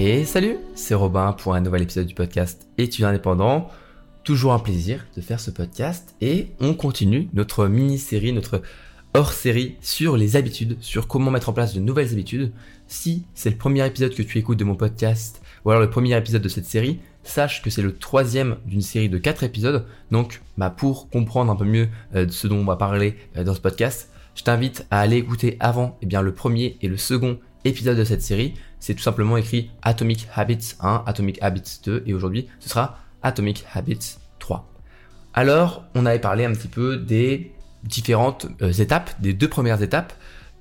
Et salut, c'est Robin pour un nouvel épisode du podcast Études indépendant. Toujours un plaisir de faire ce podcast et on continue notre mini-série, notre hors-série sur les habitudes, sur comment mettre en place de nouvelles habitudes. Si c'est le premier épisode que tu écoutes de mon podcast ou alors le premier épisode de cette série, sache que c'est le troisième d'une série de quatre épisodes. Donc, bah, pour comprendre un peu mieux euh, ce dont on va parler euh, dans ce podcast, je t'invite à aller écouter avant eh bien, le premier et le second épisode de cette série. C'est tout simplement écrit Atomic Habits 1, Atomic Habits 2 et aujourd'hui ce sera Atomic Habits 3. Alors, on avait parlé un petit peu des différentes euh, étapes, des deux premières étapes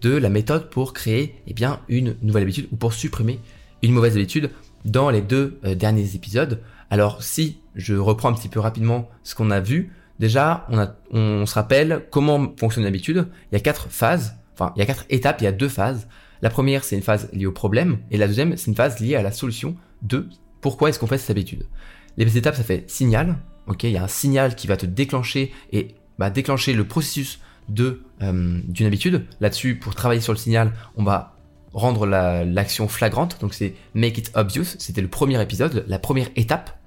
de la méthode pour créer eh bien, une nouvelle habitude ou pour supprimer une mauvaise habitude dans les deux euh, derniers épisodes. Alors si je reprends un petit peu rapidement ce qu'on a vu, déjà on, on se rappelle comment fonctionne l'habitude. Il y a quatre phases, enfin il y a quatre étapes, il y a deux phases. La première c'est une phase liée au problème et la deuxième c'est une phase liée à la solution de pourquoi est-ce qu'on fait cette habitude. Les étapes ça fait signal, ok, il y a un signal qui va te déclencher et déclencher le processus euh, d'une habitude. Là-dessus, pour travailler sur le signal, on va rendre l'action flagrante. Donc c'est make it obvious. C'était le premier épisode, la première étape.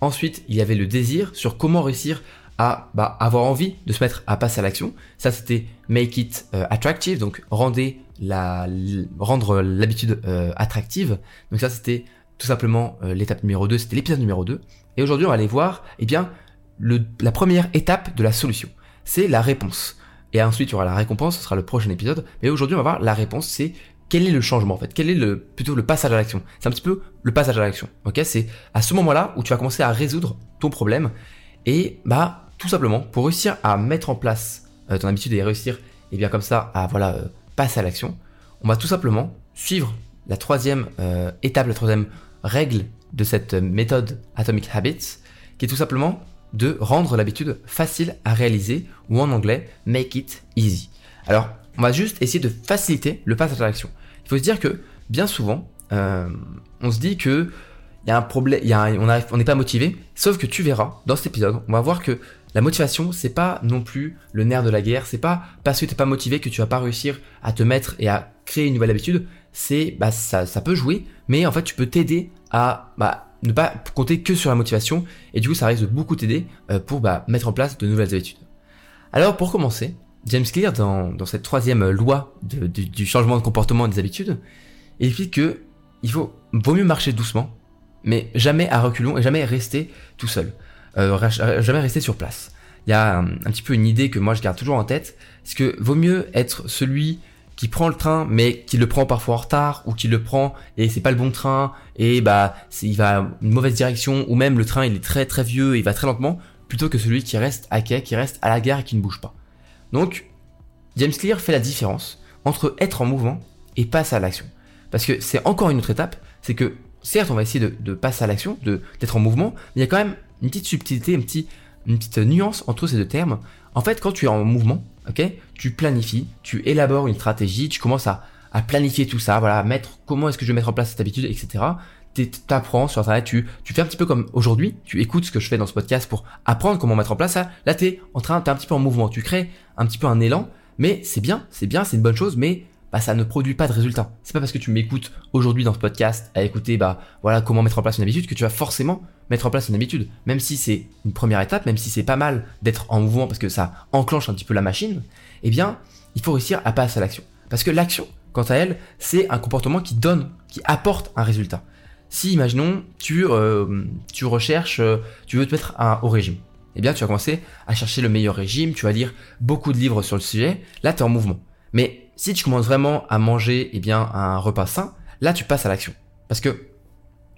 Ensuite, il y avait le désir sur comment réussir à bah, avoir envie de se mettre à passer à l'action. Ça, c'était make it euh, attractive, donc la, rendre l'habitude euh, attractive. Donc ça, c'était tout simplement l'étape numéro 2, c'était l'épisode numéro 2. Et aujourd'hui, on va aller voir, eh bien, la première étape de la solution. C'est la réponse. Et ensuite, il y aura la récompense, ce sera le prochain épisode. Mais aujourd'hui, on va voir la réponse, c'est quel est le changement en fait? Quel est le plutôt le passage à l'action? C'est un petit peu le passage à l'action. Ok, c'est à ce moment-là où tu vas commencer à résoudre ton problème et bah tout simplement pour réussir à mettre en place euh, ton habitude et réussir et eh bien comme ça à voilà euh, passer à l'action, on va tout simplement suivre la troisième euh, étape, la troisième règle de cette méthode Atomic Habits, qui est tout simplement de rendre l'habitude facile à réaliser ou en anglais make it easy. Alors, on va juste essayer de faciliter le passage à l'action. Il faut se dire que bien souvent, on se dit que y a un problème, y a on n'est pas motivé. Sauf que tu verras dans cet épisode, on va voir que la motivation, c'est pas non plus le nerf de la guerre. C'est pas parce que t'es pas motivé que tu vas pas réussir à te mettre et à créer une nouvelle habitude. C'est, bah, ça, ça peut jouer, mais en fait, tu peux t'aider à, bah, ne pas compter que sur la motivation et du coup ça risque de beaucoup t'aider euh, pour bah, mettre en place de nouvelles habitudes. Alors pour commencer, James Clear dans, cette troisième loi du changement de comportement et des habitudes, il explique que il faut vaut mieux marcher doucement, mais jamais à reculons et jamais rester tout seul, euh, jamais rester sur place. Il y a un, petit peu une idée que moi je garde toujours en tête, c'est que vaut mieux être celui qui prend le train mais qui le prend parfois en retard ou qui le prend et c'est pas le bon train et bah il va une mauvaise direction ou même le train il est très très vieux et il va très lentement plutôt que celui qui reste à quai, qui reste à la gare et qui ne bouge pas. Donc James Clear fait la différence entre être en mouvement et passer à l'action. Parce que c'est encore une autre étape, c'est que certes on va essayer de, passer à l'action, d'être en mouvement, mais il y a quand même une petite subtilité, une petite, nuance entre ces deux termes. En fait, quand tu es en mouvement, tu planifies, tu élabores une stratégie, tu commences à, à planifier tout ça, voilà, mettre comment est-ce que je vais mettre en place cette habitude, etc. T'apprends sur internet, tu, tu fais un petit peu comme aujourd'hui, tu écoutes ce que je fais dans ce podcast pour apprendre comment mettre en place ça. Là, t'es en train, t'es un petit peu en mouvement, tu crées un petit peu un élan, mais c'est bien, c'est bien, c'est une bonne chose, mais bah, ça ne produit pas de résultat. C'est pas parce que tu m'écoutes aujourd'hui dans ce podcast à écouter bah voilà comment mettre en place une habitude que tu vas forcément mettre en place une habitude. Même si c'est une première étape, même si c'est pas mal d'être en mouvement parce que ça enclenche un petit peu la machine, eh bien, il faut réussir à passer à l'action. Parce que l'action, quant à elle, c'est un comportement qui donne, qui apporte un résultat. Si, imaginons, tu, euh, tu recherches, euh, tu veux te mettre au régime, eh bien, tu vas commencer à chercher le meilleur régime, tu vas lire beaucoup de livres sur le sujet, là, tu es en mouvement. Mais si tu commences vraiment à manger eh bien, un repas sain, là tu passes à l'action. Parce que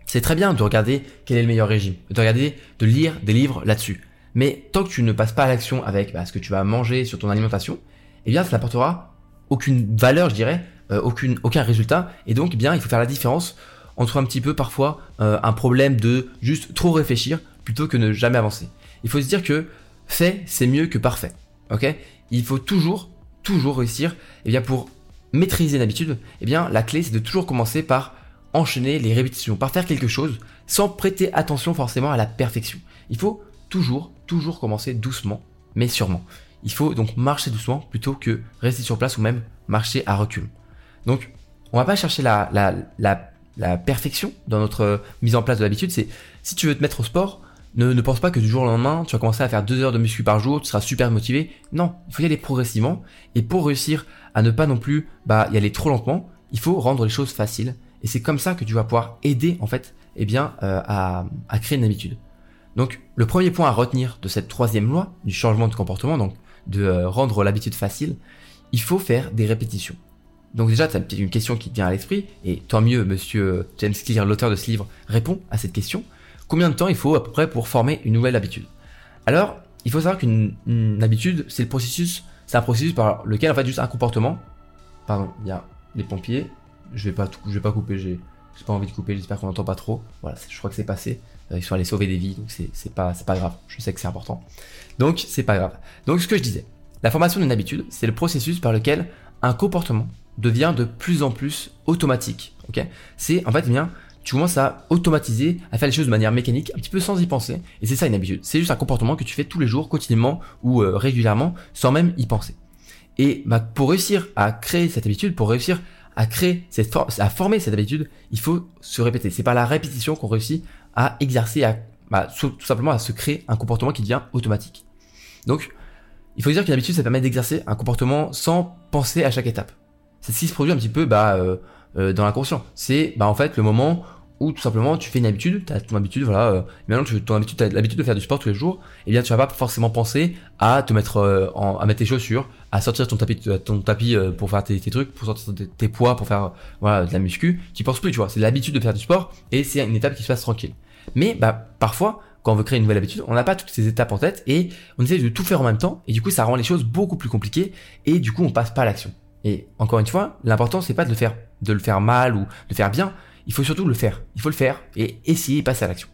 c'est très bien de regarder quel est le meilleur régime, de regarder, de lire des livres là-dessus. Mais tant que tu ne passes pas à l'action avec bah, ce que tu vas manger sur ton alimentation, eh bien ça n'apportera aucune valeur, je dirais, euh, aucune, aucun résultat. Et donc, eh bien, il faut faire la différence entre un petit peu parfois euh, un problème de juste trop réfléchir plutôt que ne jamais avancer. Il faut se dire que fait, c'est mieux que parfait. Ok? Il faut toujours toujours réussir, et eh bien pour maîtriser une habitude, eh bien la clé c'est de toujours commencer par enchaîner les répétitions, par faire quelque chose sans prêter attention forcément à la perfection. Il faut toujours, toujours commencer doucement, mais sûrement. Il faut donc marcher doucement plutôt que rester sur place ou même marcher à recul. Donc, on va pas chercher la, la, perfection dans notre mise en place de l'habitude. C'est si tu veux te mettre au sport, ne, pense pas que du jour au lendemain, tu vas commencer à faire deux heures de muscu par jour, tu seras super motivé. Non, il faut y aller progressivement. Et pour réussir à ne pas non plus bah, y aller trop lentement, il faut rendre les choses faciles. Et c'est comme ça que tu vas pouvoir aider en fait eh bien, euh, à, à créer une habitude. Donc le premier point à retenir de cette troisième loi du changement de comportement, donc de euh, rendre l'habitude facile, il faut faire des répétitions. Donc déjà, tu as une question qui te vient à l'esprit, et tant mieux, monsieur James Clear, l'auteur de ce livre, répond à cette question. Combien de temps il faut à peu près pour former une nouvelle habitude? Alors, il faut savoir qu'une habitude, c'est le processus, c'est un processus par lequel en fait juste un comportement. Pardon, il y a les pompiers. Je vais pas je vais pas couper, j'ai pas envie de couper, j'espère qu'on n'entend pas trop. Voilà, je crois que c'est passé. Euh, ils sont allés sauver des vies, donc c'est pas, pas grave. Je sais que c'est important. Donc c'est pas grave. Donc ce que je disais, la formation d'une habitude, c'est le processus par lequel un comportement devient de plus en plus automatique. Ok? C'est en fait bien tu commences à automatiser, à faire les choses de manière mécanique, un petit peu sans y penser. Et c'est ça une habitude. C'est juste un comportement que tu fais tous les jours, quotidiennement ou euh, régulièrement, sans même y penser. Et bah, pour réussir à créer cette habitude, pour réussir à créer cette à former cette habitude, il faut se répéter. C'est par la répétition qu'on réussit à exercer, à bah, tout simplement à se créer un comportement qui devient automatique. Donc, il faut dire qu'une habitude, ça permet d'exercer un comportement sans penser à chaque étape. C'est ce qui se produit un petit peu bah, euh, euh, dans l'inconscient. C'est bah, en fait le moment ou tout simplement tu fais une habitude, tu as ton habitude, voilà, euh, maintenant tu ton habitude, as l'habitude de faire du sport tous les jours, et eh bien tu vas pas forcément penser à te mettre euh, en, à mettre tes chaussures, à sortir ton tapis, ton tapis euh, pour faire tes, tes, trucs, pour sortir tes, poids, pour faire voilà de la muscu, tu penses plus, tu vois, c'est l'habitude de faire du sport et c'est une étape qui se passe tranquille. Mais bah parfois quand on veut créer une nouvelle habitude, on n'a pas toutes ces étapes en tête et on essaie de tout faire en même temps et du coup ça rend les choses beaucoup plus compliquées et du coup on passe pas à l'action. Et encore une fois, l'important c'est pas de le faire de le faire mal ou de le faire bien, il faut surtout le faire. Il faut le faire et essayer de passer à l'action.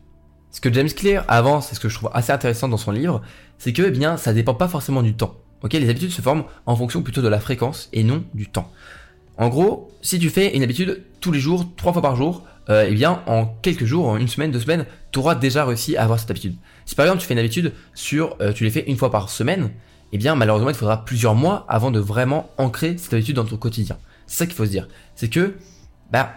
Ce que James Clear avance, et ce que je trouve assez intéressant dans son livre, c'est que, eh bien, ça dépend pas forcément du temps. Les habitudes se forment en fonction plutôt de la fréquence et non du temps. En gros, si tu fais une habitude tous les jours, trois fois par jour, euh, eh bien, en quelques jours, en une semaine, deux semaines, tu auras déjà réussi à avoir cette habitude. Si par exemple tu fais une habitude sur, euh, tu les fais une fois par semaine, eh bien, malheureusement, il faudra plusieurs mois avant de vraiment ancrer cette habitude dans ton quotidien. C'est ça qu'il faut se dire. C'est que, bah,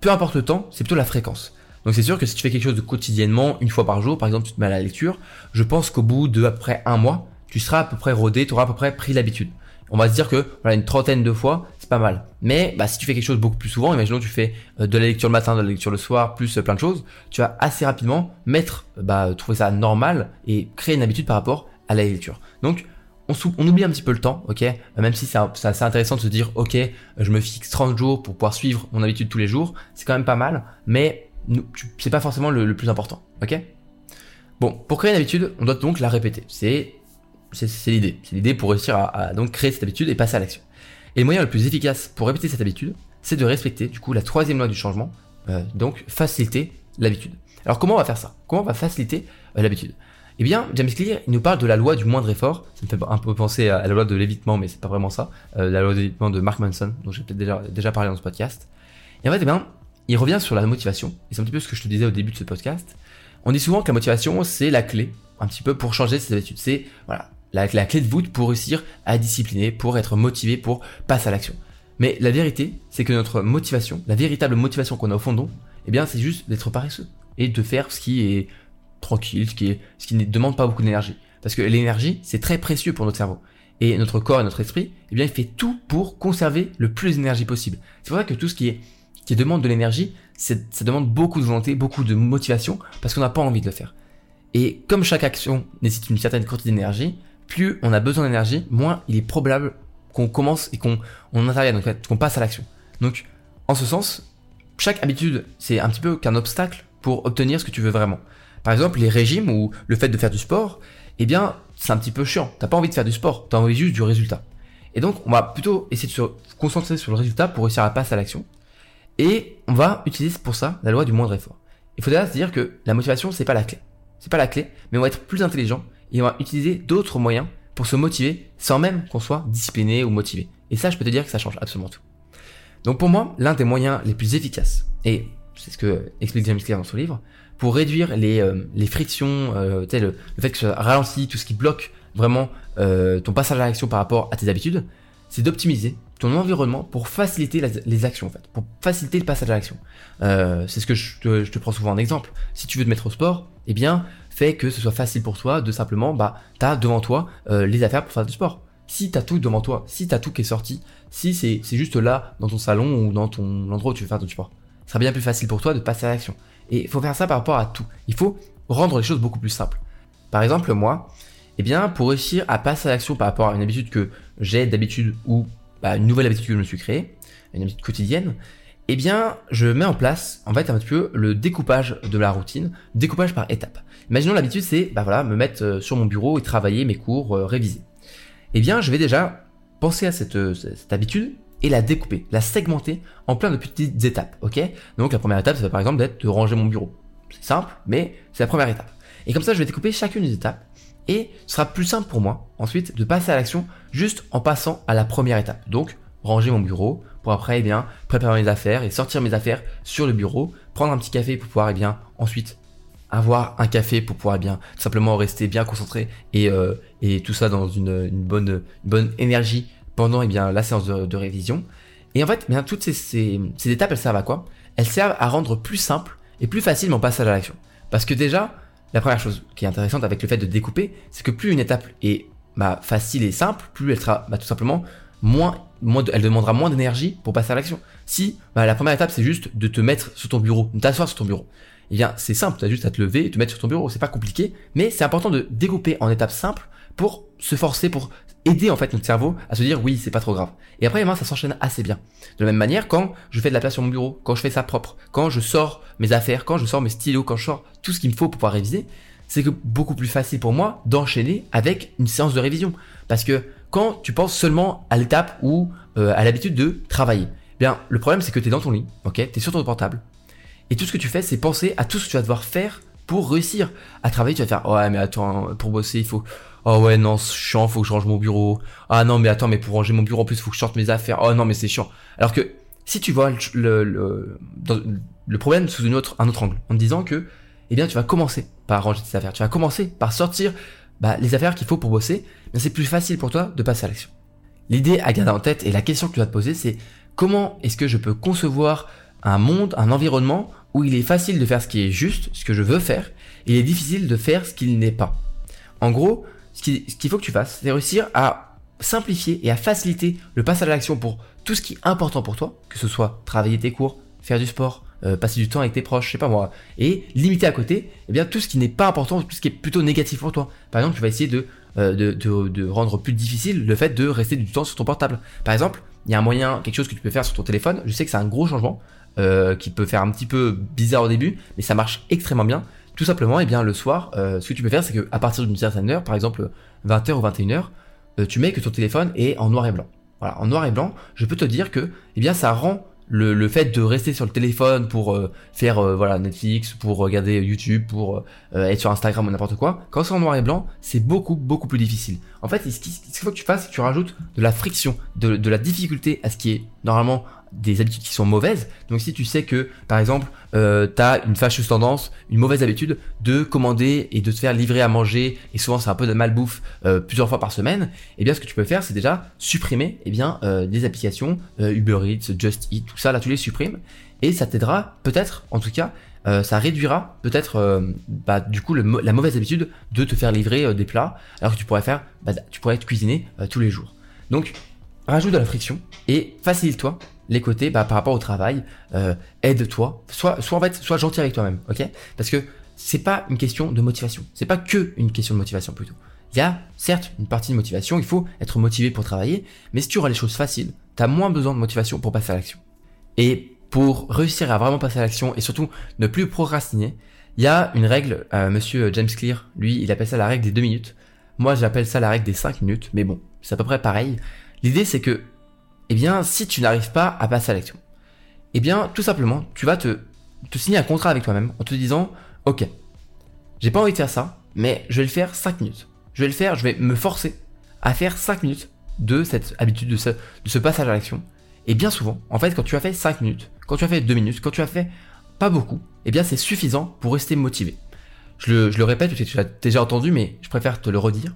peu importe le temps, c'est plutôt la fréquence. Donc c'est sûr que si tu fais quelque chose de quotidiennement, une fois par jour, par exemple tu te mets à la lecture, je pense qu'au bout de à peu près un mois, tu seras à peu près rodé, tu auras à peu près pris l'habitude. On va se dire que voilà une trentaine de fois, c'est pas mal. Mais bah, si tu fais quelque chose beaucoup plus souvent, imaginons tu fais euh, de la lecture le matin, de la lecture le soir, plus euh, plein de choses, tu vas assez rapidement mettre, bah, trouver ça normal et créer une habitude par rapport à la lecture. Donc on, oublie un petit peu le temps, ok? Même si c'est assez intéressant de se dire, ok, je me fixe 30 jours pour pouvoir suivre mon habitude tous les jours, c'est quand même pas mal, mais c'est pas forcément le, plus important, ok? Bon, pour créer une habitude, on doit donc la répéter. C'est l'idée. C'est l'idée pour réussir à, donc créer cette habitude et passer à l'action. Et le moyen le plus efficace pour répéter cette habitude, c'est de respecter du coup la troisième loi du changement, euh, donc faciliter l'habitude. Alors comment on va faire ça? Comment on va faciliter euh, l'habitude? Eh bien, James Clear, il nous parle de la loi du moindre effort. Ça me fait un peu penser à la loi de l'évitement, mais c'est pas vraiment ça. Euh, la loi de l'évitement de Mark Manson, dont j'ai peut-être déjà, parlé dans ce podcast. Et en fait, eh bien, il revient sur la motivation. Et c'est un petit peu ce que je te disais au début de ce podcast. On dit souvent que la motivation, c'est la clé, un petit peu, pour changer ses habitudes. C'est, voilà, la, la clé de voûte pour réussir à discipliner, pour être motivé, pour passer à l'action. Mais la vérité, c'est que notre motivation, la véritable motivation qu'on a au fond de nous, eh bien, c'est juste d'être paresseux et de faire ce qui est tranquille, ce qui, est, ce qui ne demande pas beaucoup d'énergie. Parce que l'énergie, c'est très précieux pour notre cerveau. Et notre corps et notre esprit, eh bien, il fait tout pour conserver le plus d'énergie possible. C'est pour ça que tout ce qui est qui demande de l'énergie, ça demande beaucoup de volonté, beaucoup de motivation, parce qu'on n'a pas envie de le faire. Et comme chaque action nécessite une certaine quantité d'énergie, plus on a besoin d'énergie, moins il est probable qu'on commence et qu'on on intervienne, qu'on passe à l'action. Donc, en ce sens, chaque habitude, c'est un petit peu qu'un obstacle pour obtenir ce que tu veux vraiment. Par exemple, les régimes ou le fait de faire du sport, eh bien, c'est un petit peu chiant. T'as pas envie de faire du sport, t'as envie juste du résultat. Et donc, on va plutôt essayer de se concentrer sur le résultat pour réussir à passer à l'action. Et on va utiliser pour ça la loi du moindre effort. Il faut déjà se dire que la motivation, c'est pas la clé. C'est pas la clé, mais on va être plus intelligent et on va utiliser d'autres moyens pour se motiver sans même qu'on soit discipliné ou motivé. Et ça, je peux te dire que ça change absolument tout. Donc pour moi, l'un des moyens les plus efficaces, et c'est ce que explique James Clear dans son livre, pour réduire les, euh, les frictions, euh, le, fait que ça ralentit, tout ce qui bloque vraiment euh, ton passage à l'action par rapport à tes habitudes, c'est d'optimiser ton environnement pour faciliter les actions en fait, pour faciliter le passage à l'action. C'est ce que je te, je te, prends souvent en exemple. Si tu veux te mettre au sport, eh bien, fais que ce soit facile pour toi de simplement, bah, t'as devant toi les affaires pour faire du sport. Si t'as tout devant toi, si t'as tout qui est sorti, si c'est juste là dans ton salon ou dans ton endroit où tu veux faire du sport, ce sera bien plus facile pour toi de passer à l'action. Et il faut faire ça par rapport à tout. Il faut rendre les choses beaucoup plus simples. Par exemple, moi, eh bien, pour réussir à passer à l'action par rapport à une habitude que j'ai d'habitude ou bah, une nouvelle habitude que je me suis créée, une habitude quotidienne, eh bien, je mets en place, en fait, un petit peu le découpage de la routine, découpage par étapes. Imaginons l'habitude, c'est, bah voilà, me mettre euh, sur mon bureau et travailler mes cours, euh, réviser. Eh bien, je vais déjà penser à cette, euh, cette habitude et la découper, la segmenter en plein de petites étapes, ok? Donc la première étape, ça va par exemple d'être de ranger mon bureau. C'est simple, mais c'est la première étape. Et comme ça, je vais découper chacune des étapes et ce sera plus simple pour moi ensuite de passer à l'action juste en passant à la première étape. Donc ranger mon bureau pour après eh bien préparer mes affaires et sortir mes affaires sur le bureau, prendre un petit café pour pouvoir eh bien ensuite avoir un café pour pouvoir eh bien simplement rester bien concentré et, euh, et tout ça dans une, bonne, une bonne énergie pendant eh bien la séance de, révision. Et en fait, eh bien toutes ces, ces, ces étapes elles servent à quoi? Elles servent à rendre plus simple et plus facile mon passage à l'action. Parce que déjà, la première chose qui est intéressante avec le fait de découper, c'est que plus une étape est bah, facile et simple, plus elle sera bah, tout simplement moins, moins elle demandera moins d'énergie pour passer à l'action. Si bah, la première étape c'est juste de te mettre sur ton bureau, de t'asseoir sur ton bureau, eh bien c'est simple, tu as juste à te lever et te mettre sur ton bureau, c'est pas compliqué, mais c'est important de découper en étapes simples pour se forcer, pour aider en fait notre cerveau à se dire oui c'est pas trop grave. Et après ça s'enchaîne assez bien. De la même manière quand je fais de la place sur mon bureau, quand je fais ça propre, quand je sors mes affaires, quand je sors mes stylos, quand je sors tout ce qu'il me faut pour pouvoir réviser, c'est que beaucoup plus facile pour moi d'enchaîner avec une séance de révision. Parce que quand tu penses seulement à l'étape ou euh, à l'habitude de travailler, eh bien le problème c'est que tu es dans ton lit, ok, tu es sur ton portable, et tout ce que tu fais c'est penser à tout ce que tu vas devoir faire pour réussir à travailler. Tu vas faire ouais mais attends pour bosser il faut oh ouais non c'est chiant faut que je range mon bureau ah non mais attends mais pour ranger mon bureau en plus faut que je sorte mes affaires oh non mais c'est chiant alors que si tu vois le, le, problème sous une autre, un autre angle, en te disant que, eh bien, tu vas commencer par ranger tes affaires, tu vas commencer par sortir bah, les affaires qu'il faut pour bosser, mais c'est plus facile pour toi de passer à l'action. L'idée à garder en tête et la question que tu dois te poser, c'est comment est-ce que je peux concevoir un monde, un environnement où il est facile de faire ce qui est juste, ce que je veux faire, et il est difficile de faire ce qu'il n'est pas. En gros, ce qu'il faut que tu fasses, c'est réussir à simplifier et à faciliter le passage à l'action pour tout ce qui est important pour toi, que ce soit travailler tes cours, faire du sport, euh, passer du temps avec tes proches, je sais pas moi, et limiter à côté, eh bien tout ce qui n'est pas important, tout ce qui est plutôt négatif pour toi. Par exemple, tu vas essayer de, euh, de, rendre plus difficile le fait de rester du temps sur ton portable. Par exemple, il y a un moyen, quelque chose que tu peux faire sur ton téléphone. Je sais que c'est un gros changement euh, qui peut faire un petit peu bizarre au début, mais ça marche extrêmement bien. Tout simplement, eh bien le soir, euh, ce que tu peux faire, c'est qu'à partir d'une certaine heure, par exemple 20h ou 21h, tu mets que ton téléphone est en noir et blanc. Voilà, en noir et blanc, je peux te dire que, eh bien, ça rend le, fait de rester sur le téléphone pour euh, faire euh, voilà Netflix, pour regarder YouTube, pour euh, être sur Instagram ou n'importe quoi, quand c'est en noir et blanc, c'est beaucoup beaucoup plus difficile. En fait, ce qu'il faut que tu fasses, c'est que tu rajoutes de la friction, de la difficulté à ce qui est normalement des habitudes qui sont mauvaises. Donc si tu sais que, par exemple, euh, tu as une fâcheuse tendance, une mauvaise habitude de commander et de te faire livrer à manger, et souvent c'est un peu de malbouffe euh, plusieurs fois par semaine, eh bien ce que tu peux faire, c'est déjà supprimer eh bien, euh, des applications, euh, Uber Eats, Just Eat, tout ça, là tu les supprimes, et ça t'aidera peut-être, en tout cas, euh, ça réduira peut-être bah, du coup la mauvaise habitude de te faire livrer des plats, alors que tu pourrais faire, bah, tu pourrais être cuisiné tous les jours. Donc rajoute de la friction et facilite-toi les côtés bah, par rapport au travail, euh, aide-toi, soit, soit en fait, sois gentil avec toi-même, ok? Parce que c'est pas une question de motivation, c'est pas que une question de motivation plutôt. Il y a certes une partie de motivation, il faut être motivé pour travailler, mais si tu auras les choses faciles, tu as moins besoin de motivation pour passer à l'action. Et pour réussir à vraiment passer à l'action et surtout ne plus procrastiner, il y a une règle, euh, monsieur James Clear, lui, il appelle ça la règle des deux minutes. Moi, j'appelle ça la règle des cinq minutes, mais bon, c'est à peu près pareil. L'idée, c'est que eh bien, si tu n'arrives pas à passer à l'action, eh bien, tout simplement, tu vas te, signer un contrat avec toi-même en te disant, ok, j'ai pas envie de faire ça, mais je vais le faire 5 minutes. Je vais le faire, je vais me forcer à faire 5 minutes de cette habitude, de ce, passage à l'action. Et bien souvent, en fait, quand tu as fait 5 minutes, quand tu as fait 2 minutes, quand tu as fait pas beaucoup, eh bien c'est suffisant pour rester motivé. Je le, je le répète, tu l'as déjà entendu, mais je préfère te le redire.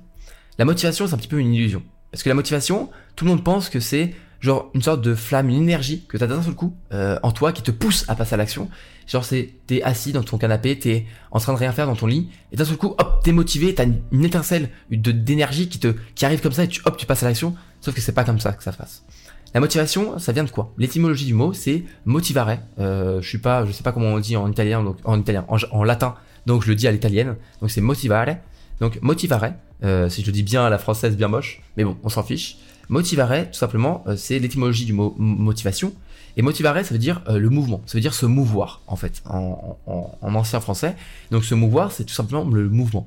La motivation, c'est un petit peu une illusion. Parce que la motivation, tout le monde pense que c'est genre une sorte de flamme, une énergie que tu as d'un seul coup euh, en toi qui te pousse à passer à l'action. Genre c'est t'es assis dans ton canapé, t'es en train de rien faire dans ton lit et d'un seul coup hop t'es motivé, t'as une, étincelle de d'énergie qui te qui arrive comme ça et tu hop tu passes à l'action. Sauf que c'est pas comme ça que ça se passe. La motivation, ça vient de quoi? L'étymologie du mot, c'est motivare. Euh, je suis pas, je sais pas comment on dit en italien, donc en italien, en, latin, donc je le dis à l'italienne. Donc c'est motivare. Donc motivare, euh, si je le dis bien à la française, bien moche, mais bon, on s'en fiche. Motivare, tout simplement, euh, c'est l'étymologie du mot motivation. Et motivare, ça veut dire euh, le mouvement, ça veut dire se mouvoir, en fait, en, en ancien français. Donc se mouvoir, c'est tout simplement le mouvement.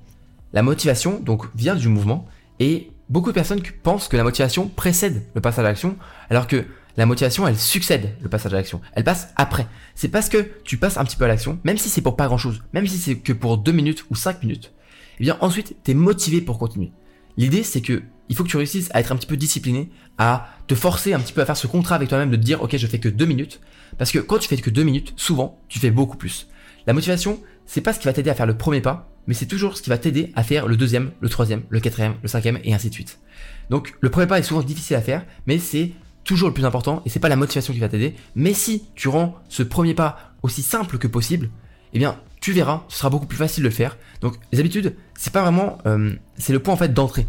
La motivation, donc, vient du mouvement, et beaucoup de personnes pensent que la motivation précède le passage à l'action, alors que la motivation, elle succède le passage à l'action. Elle passe après. C'est parce que tu passes un petit peu à l'action, même si c'est pour pas grand chose, même si c'est que pour 2 minutes ou 5 minutes, et eh bien ensuite, tu es motivé pour continuer. L'idée, c'est que il faut que tu réussisses à être un petit peu discipliné, à te forcer un petit peu à faire ce contrat avec toi-même de te dire, ok, je fais que 2 minutes. Parce que quand tu fais que 2 minutes, souvent, tu fais beaucoup plus. La motivation, c'est pas ce qui va t'aider à faire le premier pas, mais c'est toujours ce qui va t'aider à faire le deuxième, le troisième, le quatrième, le cinquième et ainsi de suite. Donc le premier pas est souvent difficile à faire, mais c'est toujours le plus important et c'est pas la motivation qui va t'aider. Mais si tu rends ce premier pas aussi simple que possible, eh bien tu verras, ce sera beaucoup plus facile de le faire. Donc les habitudes, c'est pas vraiment, euh, c'est le point en fait d'entrée.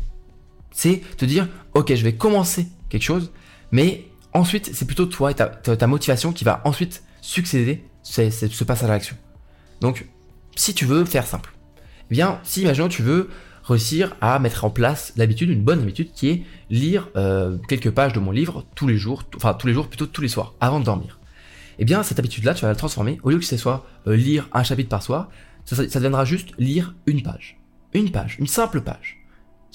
C'est te dire, ok, je vais commencer quelque chose, mais ensuite c'est plutôt toi et ta, motivation qui va ensuite succéder ce, ce passage à l'action. Donc si tu veux faire simple, eh bien, si imaginons tu veux réussir à mettre en place l'habitude, une bonne habitude qui est lire euh, quelques pages de mon livre tous les jours, enfin tous les jours plutôt tous les soirs, avant de dormir. Eh bien, cette habitude-là, tu vas la transformer, au lieu que ce soit euh, lire un chapitre par soir, ça, ça, deviendra juste lire une page. Une page, une simple page.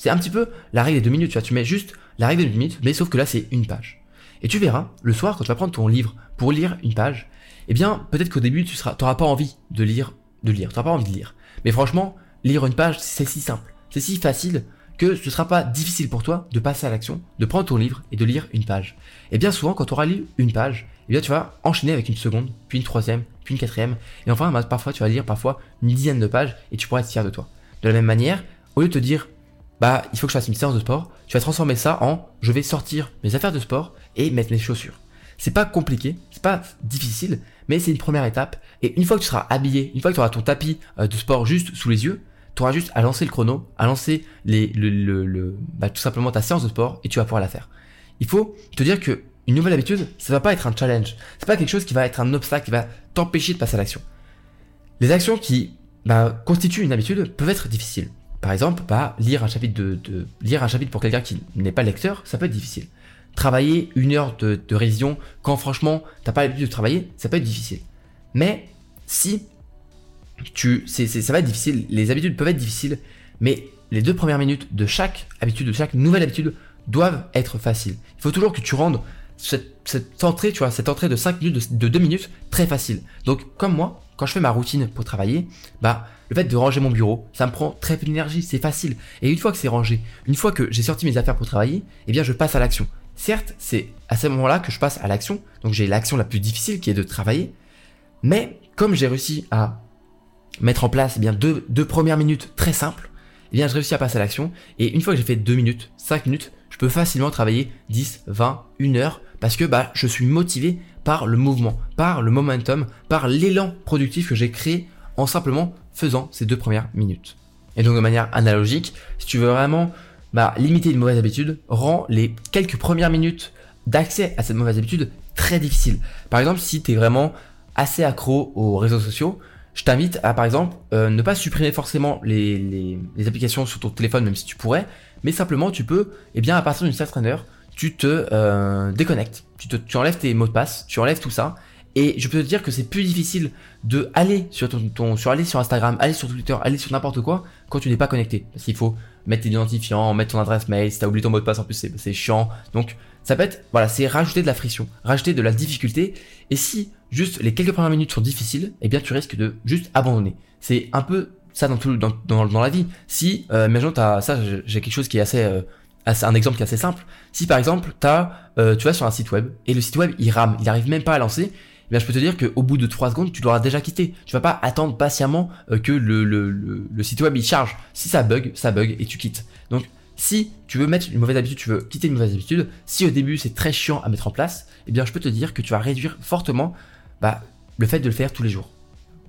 C'est un petit peu la règle des deux minutes, tu vois, tu mets juste la règle des deux minutes, mais sauf que là c'est une page. Et tu verras, le soir, quand tu vas prendre ton livre pour lire une page, eh bien, peut-être qu'au début, tu t'auras pas envie de lire, de lire, pas envie de lire. Mais franchement, lire une page, c'est si simple, c'est si facile que ce ne sera pas difficile pour toi de passer à l'action, de prendre ton livre et de lire une page. Et bien souvent, quand tu auras lu une page, eh bien tu vas enchaîner avec une seconde, puis une troisième, puis une quatrième, et enfin parfois tu vas lire parfois une dizaine de pages et tu pourras être fier de toi. De la même manière, au lieu de te dire bah il faut que je fasse une séance de sport, tu vas transformer ça en je vais sortir mes affaires de sport et mettre mes chaussures. C'est pas compliqué, c'est pas difficile, mais c'est une première étape. Et une fois que tu seras habillé, une fois que tu auras ton tapis euh, de sport juste sous les yeux, tu auras juste à lancer le chrono, à lancer les, le, le, bah, tout simplement ta séance de sport et tu vas pouvoir la faire. Il faut te dire que une nouvelle habitude, ça va pas être un challenge. C'est pas quelque chose qui va être un obstacle, qui va t'empêcher de passer à l'action. Les actions qui bah, constituent une habitude peuvent être difficiles. Par exemple, bah, lire un chapitre pour quelqu'un qui n'est pas lecteur, ça peut être difficile travailler une heure de, révision quand franchement t'as pas l'habitude de travailler, ça peut être difficile. Mais si tu, ça va être difficile, les habitudes peuvent être difficiles, mais les deux premières minutes de chaque habitude, de chaque nouvelle habitude doivent être faciles. Il faut toujours que tu rendes cette, entrée, tu vois, cette entrée de 5 minutes, de, de 2 minutes, très facile. Donc, comme moi, quand je fais ma routine pour travailler, bah, le fait de ranger mon bureau, ça me prend très peu d'énergie, c'est facile. Et une fois que c'est rangé, une fois que j'ai sorti mes affaires pour travailler, eh bien, je passe à l'action. Certes, c'est à ce moment-là que je passe à l'action, donc j'ai l'action la plus difficile qui est de travailler, mais comme j'ai réussi à mettre en place eh bien deux, premières minutes très simples, eh bien je réussis à passer à l'action, et une fois que j'ai fait deux minutes, cinq minutes, je peux facilement travailler 10, 20, 1 heure, parce que bah, je suis motivé par le mouvement, par le momentum, par l'élan productif que j'ai créé en simplement faisant ces deux premières minutes. Et donc de manière analogique, si tu veux vraiment bah, limiter une mauvaise habitude rend les quelques premières minutes d'accès à cette mauvaise habitude très difficile. Par exemple, si tu es vraiment assez accro aux réseaux sociaux, je t'invite à, par exemple, euh, ne pas supprimer forcément les, applications sur ton téléphone, même si tu pourrais, mais simplement tu peux, eh bien, à partir d'une certaine heure, tu te euh, déconnectes, tu, enlèves tes mots de passe, tu enlèves tout ça, et je peux te dire que c'est plus difficile de aller sur ton, sur aller sur Instagram, aller sur Twitter, aller sur n'importe quoi quand tu n'es pas connecté. Parce qu'il faut mettre tes identifiants, mettre ton adresse mail, si t'as oublié ton mot de passe en plus c'est chiant. Donc ça peut être, voilà, c'est rajouter de la friction, rajouter de la difficulté. Et si juste les quelques premières minutes sont difficiles, eh bien tu risques de juste abandonner. C'est un peu ça dans tout dans, dans, la vie. Si, euh, imaginons t'as ça, j'ai quelque chose qui est assez euh, un exemple qui est assez simple. Si par exemple, euh, tu vas sur un site web et le site web il rame, il arrive même pas à lancer, eh je peux te dire qu'au bout de 3 secondes, tu l'auras déjà quitté. Tu vas pas attendre patiemment euh, que le, le, le, site web il charge. Si ça bug, ça bug et tu quittes. Donc, Si tu veux mettre une mauvaise habitude, tu veux quitter une mauvaise habitude, si au début c'est très chiant à mettre en place, eh bien je peux te dire que tu vas réduire fortement bah, le fait de le faire tous les jours.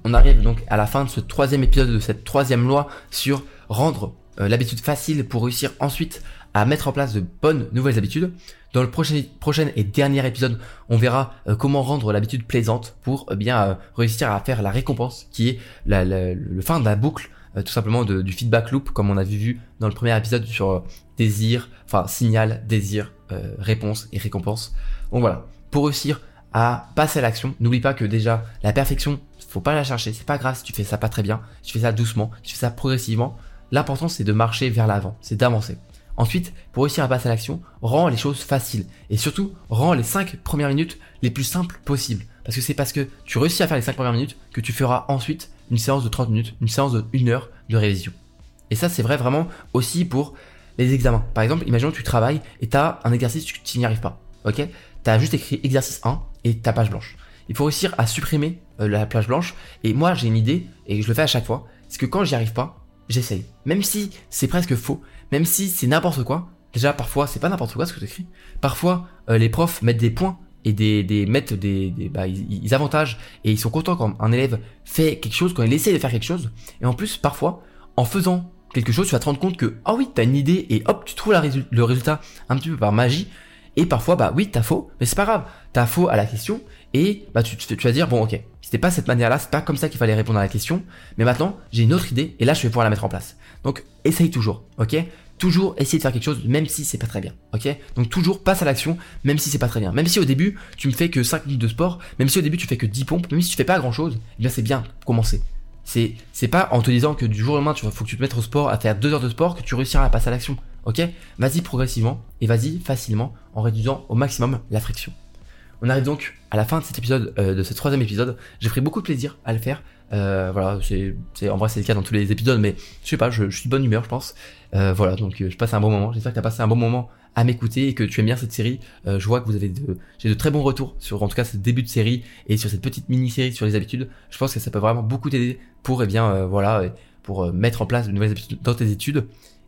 On arrive donc à la fin de ce troisième épisode de cette troisième loi sur rendre euh, l'habitude facile pour réussir ensuite à mettre en place de bonnes nouvelles habitudes. Dans le prochain, prochain et dernier épisode, on verra euh, comment rendre l'habitude plaisante pour euh, bien réussir à faire la récompense qui est le fin de la boucle tout simplement du feedback loop comme on avait vu dans le premier épisode sur désir, enfin signal, désir, réponse et récompense. Donc voilà, pour réussir à passer à l'action, n'oublie pas que déjà la perfection, faut pas la chercher, c'est pas grave si tu fais ça pas très bien, tu fais ça doucement, tu fais ça progressivement. L'important c'est de marcher vers l'avant, c'est d'avancer. Ensuite, pour réussir à passer à l'action, rends les choses faciles et surtout rends les 5 premières minutes les plus simples possibles. Parce que c'est parce que tu réussis à faire les 5 premières minutes que tu feras ensuite une séance de 30 minutes, une séance de 1 heure de révision. Et ça c'est vrai vraiment aussi pour les examens. Par exemple, imaginons que tu travailles et tu as un exercice, tu n'y arrives pas. Ok? Tu as juste écrit exercice 1 et ta page blanche il faut réussir à supprimer euh, la plage blanche. Et moi, j'ai une idée, et je le fais à chaque fois, c'est que quand j'y arrive pas, j'essaye. Même si c'est presque faux, même si c'est n'importe quoi, déjà parfois c'est pas n'importe quoi ce que tu écris. Parfois, euh, les profs mettent des points et des, des mettent des, des bah, ils, avantagent et ils sont contents quand un élève fait quelque chose, quand il essaie de faire quelque chose. Et en plus, parfois, en faisant quelque chose, tu vas te rendre compte que, ah oui, t'as une idée et hop, tu trouves le résultat un petit peu par magie. Et parfois, bah oui, t'as faux, mais c'est pas grave. T'as faux à la question et bah tu, vas dire bon ok, c'était pas cette manière-là, c'est pas comme ça qu'il fallait répondre à la question, mais maintenant j'ai une autre idée et là je vais pouvoir la mettre en place. Donc essaye toujours, ok? Toujours essayer de faire quelque chose même si c'est pas très bien, ok? Donc toujours passe à l'action même si c'est pas très bien. Même si au début tu me fais que 5 minutes de sport, même si au début tu fais que 10 pompes, même si tu fais pas grand chose, eh bien c'est bien commencer. C'est, c'est pas en te disant que du jour au lendemain tu faut que tu te mettes au sport à faire 2 heures de sport que tu réussiras à passer à l'action. Ok Vas-y progressivement et vas-y facilement en réduisant au maximum la friction. On arrive donc à la fin de cet épisode, euh, de ce troisième épisode. J'ai pris beaucoup de plaisir à le faire. Euh, voilà, c'est, en vrai c'est le cas dans tous les épisodes, mais je sais pas, je, suis de bonne humeur, je pense. Euh, voilà, donc je passe un bon moment. J'espère que tu as passé un bon moment à m'écouter et que tu aimes bien cette série. je vois que vous avez j'ai de très bons retours sur en tout cas ce début de série et sur cette petite mini-série sur les habitudes. Je pense que ça peut vraiment beaucoup t'aider pour, eh bien, voilà, pour mettre en place de nouvelles habitudes dans tes études.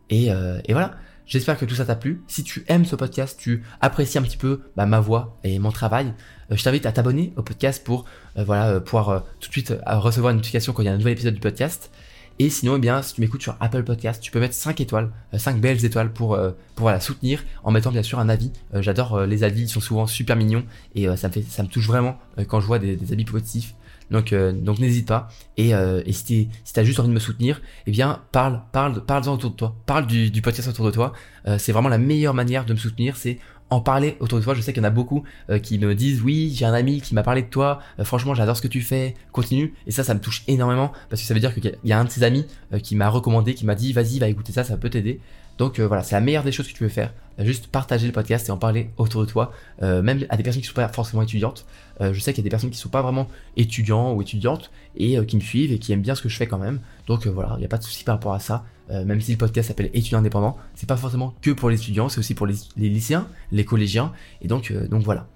Et, et voilà. J'espère que tout ça t'a plu. Si tu aimes ce podcast, tu apprécies un petit peu bah, ma voix et mon travail, euh, je t'invite à t'abonner au podcast pour euh, voilà euh, pouvoir tout de suite recevoir une notification quand il y a un nouvel épisode du podcast. Et sinon, eh bien, si tu m'écoutes sur Apple Podcast, tu peux mettre 5 étoiles, 5 belles étoiles pour, pour la soutenir en mettant bien sûr un avis. J'adore les avis, ils sont souvent super mignons et ça, me ça me touche vraiment quand je vois des avis positifs. Donc, euh, donc n'hésite pas. Et, euh, et si t'as juste envie de me soutenir, eh bien, parle, parle, parle-en autour de toi. Parle du, du podcast autour de toi. Euh, c'est vraiment la meilleure manière de me soutenir, c'est en parler autour de toi. Je sais qu'il y en a beaucoup qui me disent oui, j'ai un ami qui m'a parlé de toi. franchement, j'adore ce que tu fais. Continue. Et ça, ça me touche énormément parce que ça veut dire qu'il y a un de ses amis qui m'a recommandé, qui m'a dit vas-y, va écouter ça, ça peut t'aider. Donc voilà, c'est la meilleure des choses que tu peux faire. Juste partager le podcast et en parler autour de toi, même à des personnes qui sont pas forcément étudiantes. Euh, je sais qu'il y a des personnes qui sont pas vraiment étudiants ou étudiantes et euh, qui me suivent et qui aiment bien ce que je fais quand même. Donc euh, voilà, il n'y a pas de souci par rapport à ça. même si le podcast s'appelle étudiant indépendant, c'est pas forcément que pour les étudiants, c'est aussi pour les, lycéens, les collégiens. Et donc, donc voilà.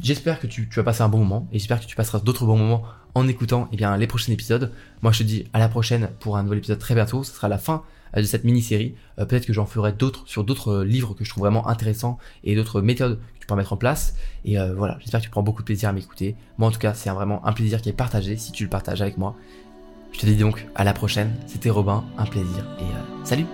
J'espère que tu, tu, vas passer un bon moment et j'espère que tu passeras d'autres bons moments en écoutant eh bien, les prochains épisodes. Moi je te dis à la prochaine pour un nouvel épisode très bientôt. Ce sera la fin de cette mini-série. Peut-être que j'en ferai d'autres sur d'autres livres que je trouve vraiment intéressants et d'autres méthodes pour mettre en place. Et euh, voilà, j'espère que tu prends beaucoup de plaisir à m'écouter. Moi en tout cas, c'est vraiment un plaisir qui est partagé si tu le partages avec moi. Je te dis donc à la prochaine. C'était Robin, un plaisir et euh, salut